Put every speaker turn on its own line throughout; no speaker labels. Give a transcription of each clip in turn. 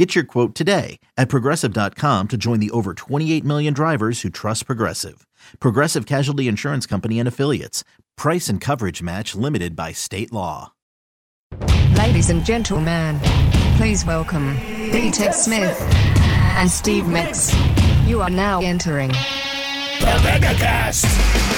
Get your quote today at progressive.com to join the over 28 million drivers who trust Progressive. Progressive Casualty Insurance Company and Affiliates. Price and coverage match limited by state law.
Ladies and gentlemen, please welcome D. Ted Smith and Steve Migs. You are now entering
The Megacast!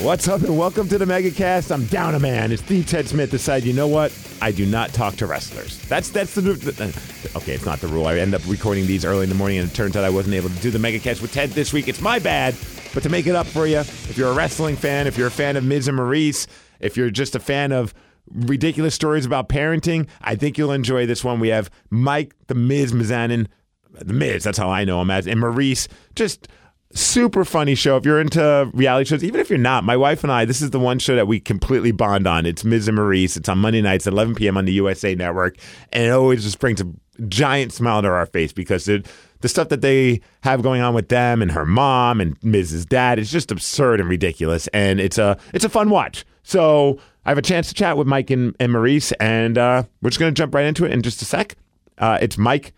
What's up and welcome to the MegaCast. I'm down a man. It's the Ted Smith. Decide, you know what? I do not talk to wrestlers. That's that's the, the okay. It's not the rule. I end up recording these early in the morning, and it turns out I wasn't able to do the MegaCast with Ted this week. It's my bad. But to make it up for you, if you're a wrestling fan, if you're a fan of Miz and Maryse, if you're just a fan of ridiculous stories about parenting, I think you'll enjoy this one. We have Mike the Miz Mizanin, the Miz. That's how I know him as, and Maryse. Just super funny show. If you're into reality shows, even if you're not, my wife and I, this is the one show that we completely bond on. It's Miz and Maryse. It's on Monday nights at 11 p.m. on the USA Network, and it always just brings a giant smile to our face because it, the stuff that they have going on with them and her mom and Miz's dad is just absurd and ridiculous, and it's a it's a fun watch. So I have a chance to chat with Mike and, and Maryse, and uh, we're just going to jump right into it in just a sec. Uh, it's Mike,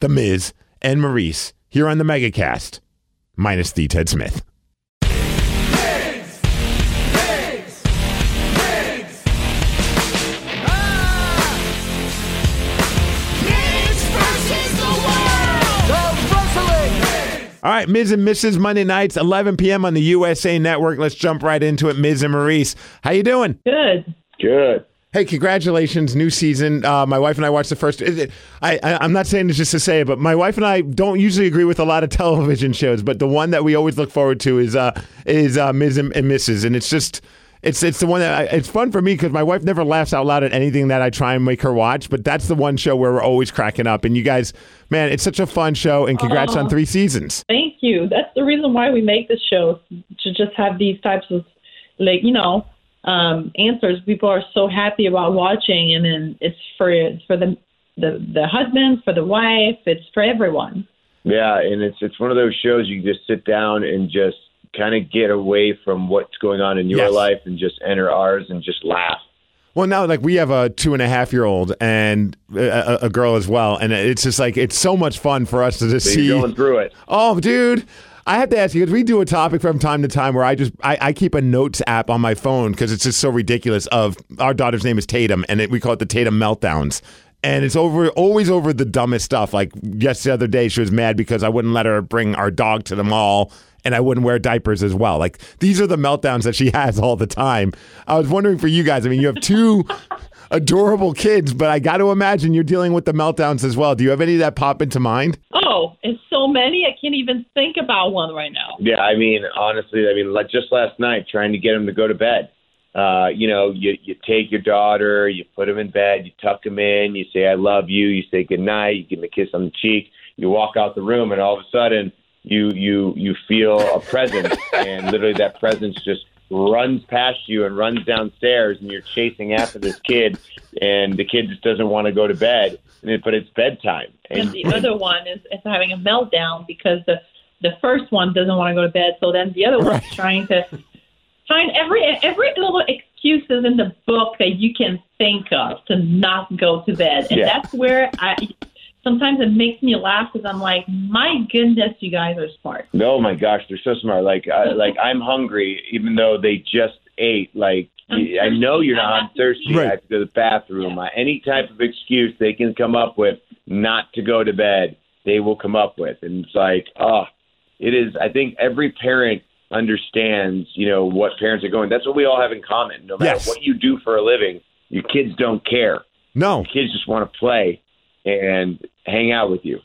the Miz, and Maryse here on the MegaCast minus the Ted Smith. All right, Miz and Mrs. Monday nights, 11 p.m. on the USA Network. Let's jump right into it. Miz and Maryse, how you doing?
Good.
Good.
Hey, congratulations, new season. Uh, my wife and I watched the first. I, I, I'm not saying this just to say it, but my wife and I don't usually agree with a lot of television shows, but the one that we always look forward to is uh, is uh, Miz and, and Mrs. And it's just it's it's the one that I, it's fun for me because my wife never laughs out loud at anything that I try and make her watch. But that's the one show where we're always cracking up. And you guys, man, it's such a fun show. And congrats on three seasons.
Thank you. That's the reason why we make this show to just have these types of, like you know, um, answers. People are so happy about watching, and then it's for it's for the the the husband, for the wife, it's for everyone.
Yeah, and it's it's one of those shows you just sit down and just kind of get away from what's going on in your
Yes.
life and just enter ours and just laugh.
Well, now like we have a two and a half year old and a, a, a girl as well, and it's just like it's so much fun for us to just
So
see.
you're going through it.
Oh, dude. I have to ask you because we do a topic from time to time where I just I, I keep a notes app on my phone because it's just so ridiculous. Of our daughter's name is Tatum, and it, we call it the Tatum meltdowns, and it's over always over the dumbest stuff. Like just the other day, she was mad because I wouldn't let her bring our dog to the mall, and I wouldn't wear diapers as well. Like these are the meltdowns that she has all the time. I was wondering for you guys. I mean, you have two. Adorable kids, but I got to imagine you're dealing with the meltdowns as well. Do you have any that pop into mind?
Oh, it's so many. I can't even think about one right now.
Yeah, I mean, honestly, I mean, like just last night, trying to get him to go to bed. Uh, you know, you you take your daughter, you put him in bed, you tuck him in, you say I love you, you say good night, you give him a kiss on the cheek, you walk out the room, and all of a sudden you you you feel a presence, and literally that presence just runs past you and runs downstairs, and you're chasing after this kid, and the kid just doesn't want to go to bed, and it, but it's bedtime,
And
and
the other one is, is having a meltdown because the the first one doesn't want to go to bed. So then the other one's
Right.
trying to find every every little excuses in the book that you can think of to not go to bed, and
Yeah.
that's where I. Sometimes it makes me laugh because I'm like, my goodness, you guys are smart.
Oh my gosh, they're so smart. Like, I, like I'm hungry, even though they just ate. Like,
I'm
I know you're not. I'm
I'm thirsty.
thirsty.
Right.
I have to go to the bathroom. Uh, any type of excuse they can come up with not to go to bed, they will come up with, and it's like, oh, it is. I think every parent understands, you know, what parents are going. That's what we all have in common. No matter
Yes.
what you do for a living, your kids don't care.
No,
Kids just want to play and hang out with you.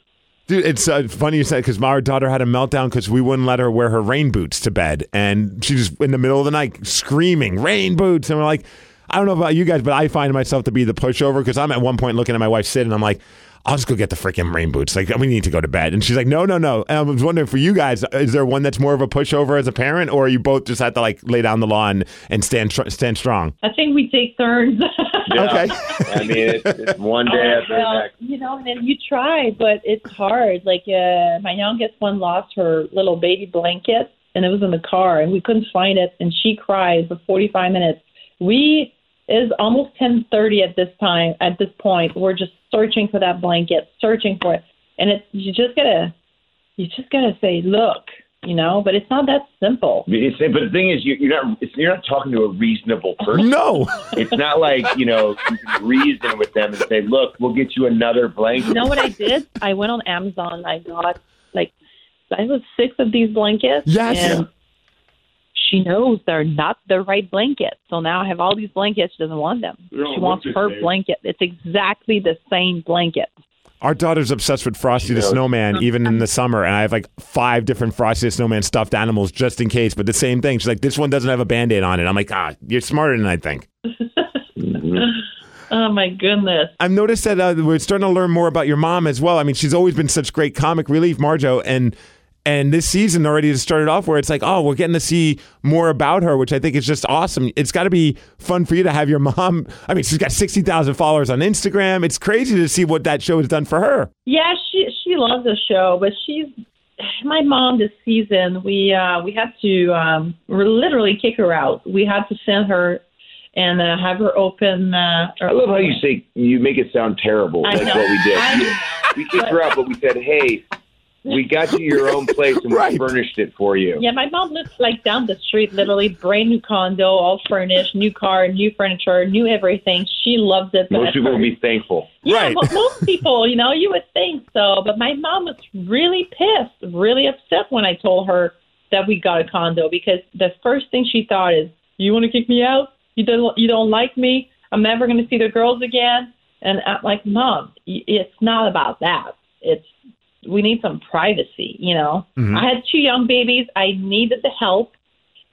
Dude, it's uh, funny you said because my daughter had a meltdown because we wouldn't let her wear her rain boots to bed, and she was in the middle of the night screaming "rain boots," and we're like, I don't know about you guys, but I find myself to be the pushover because I'm at one point looking at my wife sitting, I'm like, I'll just go get the freaking rain boots. Like we need to go to bed. And she's like, no, no, no. And I was wondering for you guys, is there one that's more of a pushover as a parent, or you both just have to like lay down the law and, and stand tr- stand strong?
I think we take turns.
Yeah.
Okay.
I mean, it's, it's one day after the
well,
next.
you know, and then you try, but it's hard. Like uh, my youngest one lost her little baby blanket, and it was in the car, and we couldn't find it, and she cried for 45 minutes. We it is almost 10:30 at this time. At this point, we're just searching for that blanket, searching for it, and it's you just gotta, you just gotta say, look, you know. But it's not that simple.
It's, but the thing is, you, you're not it's, you're not talking to a reasonable person.
No.
It's not like you know you can reason with them and say, "Look, we'll get you another blanket."
You know what I did? I went on Amazon. I got like I was six of these blankets.
Yes.
And she knows they're not the right blanket. So now I have all these blankets. She doesn't want them. She wants her
the same.
blanket. It's exactly the same blanket.
Our daughter's obsessed with Frosty the Snowman, even in the summer, and I have like five different Frosty the Snowman stuffed animals just in case. But the same thing. She's like, this one doesn't have a band aid on it. I'm like, ah, you're smarter than I think.
Oh my goodness.
I've noticed that uh, we're starting to learn more about your mom as well. I mean, she's always been such great comic relief, Marjo, and and this season already has started off where it's like, oh, we're getting to see more about her, which I think is just awesome. It's got to be fun for you to have your mom. I mean, she's got sixty thousand followers on Instagram. It's crazy to see what that show has done for her.
Yeah, she she loves the show, but she's my mom this season. We uh we had to um literally kick her out. We had to send her and uh, have her open. Uh,
I love how you say you make it sound terrible.
I
That's
know.
what we did.
I.
We kicked her out, but we said, "Hey, we got you your own place and
Right.
we furnished it for you."
Yeah, my mom lives like down the street, literally brand new condo, all furnished, new car, new furniture, new everything. She loves it.
Most people will be thankful.
Yeah,
Right.
but most people, you know, you would think so. But my mom was really pissed, really upset when I told her that we got a condo because the first thing she thought is, "You want to kick me out? You don't, you don't like me? I'm never going to see the girls again." And I'm like, "Mom, it's not about that. It's we need some privacy, you know. Mm-hmm. I had two young babies. I needed the help.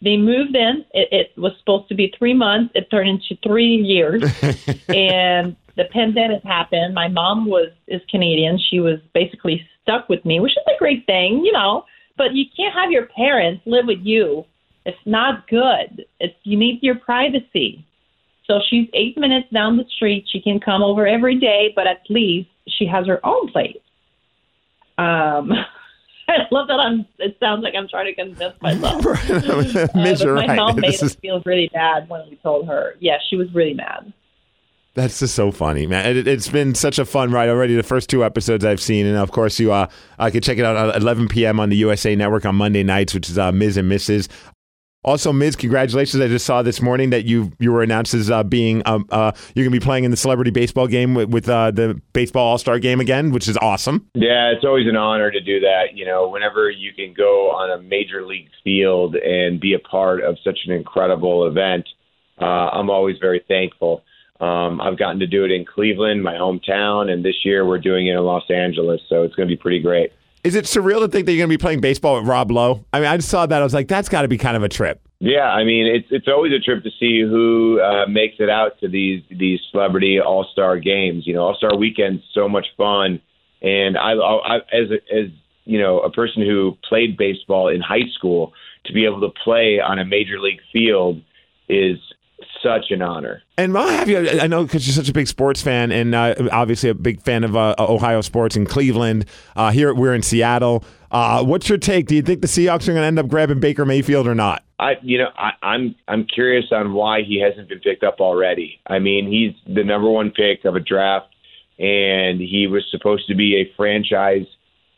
They moved in. It, it was supposed to be three months. It turned into three years and the pandemic happened. My mom was is Canadian. She was basically stuck with me, which is a great thing, you know. But you can't have your parents live with you. It's not good. It's you need your privacy. So she's eight minutes down the street. She can come over every day, but at least she has her own place. Um, I love that I'm. It sounds like I'm trying to convince myself. Uh,
you're
my
right.
mom made
This
us
is-
feel really bad when we told her. Yeah, she was really mad.
That's just so funny, man. It, it's been such a fun ride already. The first two episodes I've seen, and of course, you uh, uh can check it out at 11 p.m. on the USA Network on Monday nights, which is uh, Miz and Mrs. Also, Miz Congratulations! I just saw this morning that you you were announced as uh, being um, uh, you're going to be playing in the celebrity baseball game with, with uh, the baseball All Star game again, which is awesome.
Yeah, it's always an honor to do that. You know, whenever you can go on a major league field and be a part of such an incredible event, uh, I'm always very thankful. Um, I've gotten to do it in Cleveland, my hometown, and this year we're doing it in Los Angeles, so it's going to be pretty great.
Is it surreal to think that you're going to be playing baseball with Rob Lowe? I mean, I just saw that. I was like, that's got to be kind of a trip.
Yeah, I mean it's it's always a trip to see who uh, makes it out to these these celebrity All Star games. You know, All Star Weekend's so much fun, and I, I as as you know a person who played baseball in high school to be able to play on a major league field is such an honor.
And I have you. I know because you're such a big sports fan, and uh, obviously a big fan of uh, Ohio sports in Cleveland. Uh, here we're in Seattle. Uh, what's your take? Do you think the Seahawks are going to end up grabbing Baker Mayfield or not?
I, you know, I, I'm I'm curious on why he hasn't been picked up already. I mean, he's the number one pick of a draft, and he was supposed to be a franchise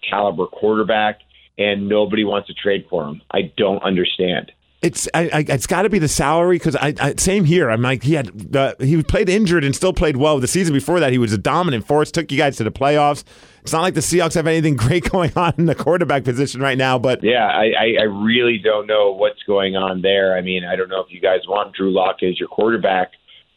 caliber quarterback, and nobody wants to trade for him. I don't understand.
It's I, I, it's got to be the salary because I, I same here. I'm like he had the, he played injured and still played well. The season before that, he was a dominant force. Took you guys to the playoffs. It's not like the Seahawks have anything great going on in the quarterback position right now, but
Yeah, I, I, I really don't know what's going on there. I mean, I don't know if you guys want Drew Lock as your quarterback,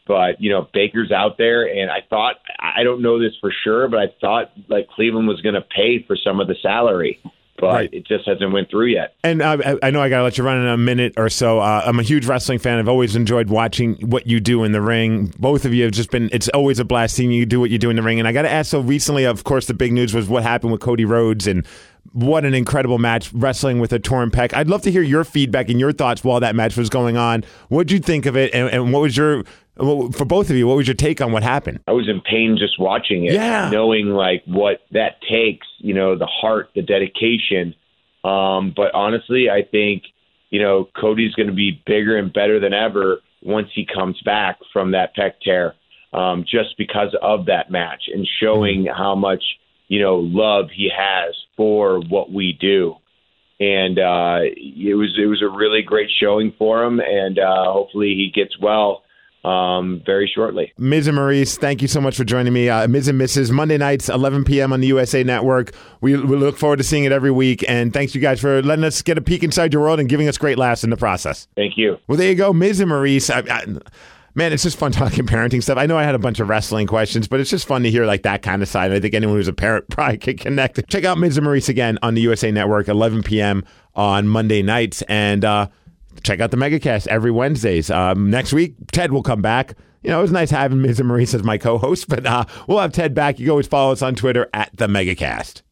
but you know Baker's out there, and I thought I don't know this for sure, but I thought like Cleveland was going to pay for some of the salary. But
Right.
it just hasn't went through yet.
And uh, I I know I got to let you run in a minute or so. Uh, I'm a huge wrestling fan. I've always enjoyed watching what you do in the ring. Both of you have just been, it's always a blast seeing you do what you do in the ring. And I got to ask so recently, of course, the big news was what happened with Cody Rhodes and what an incredible match wrestling with a torn pec. I'd love to hear your feedback and your thoughts while that match was going on. What'd you think of it? And, and what was your, for both of you, what was your take on what happened?
I was in pain just watching it,
Yeah.
knowing like what that takes, you know, the heart, the dedication. Um, but honestly, I think, you know, Cody's going to be bigger and better than ever once he comes back from that pec tear, um, just because of that match and showing how much, you know, love he has for what we do. And uh, it was it was a really great showing for him, and uh, hopefully he gets well um, very shortly.
Miz and Maryse, thank you so much for joining me. Uh, Miz and Mrs. Monday nights, 11 p.m. on the USA Network. We, we look forward to seeing it every week. And thanks you guys for letting us get a peek inside your world and giving us great laughs in the process.
Thank you.
Well, there you go, Miz and Maryse. I, I, man, it's just fun talking parenting stuff. I know I had a bunch of wrestling questions, but it's just fun to hear like that kind of side. I think anyone who's a parent probably can connect. Check out Miz and Maryse again on the USA Network, 11 p.m. on Monday nights. And, uh, check out the megacast every wednesdays um, next week ted will come back you know it was nice having miz and maryse as my co-host but uh, we'll have ted back you can always follow us on twitter at the megacast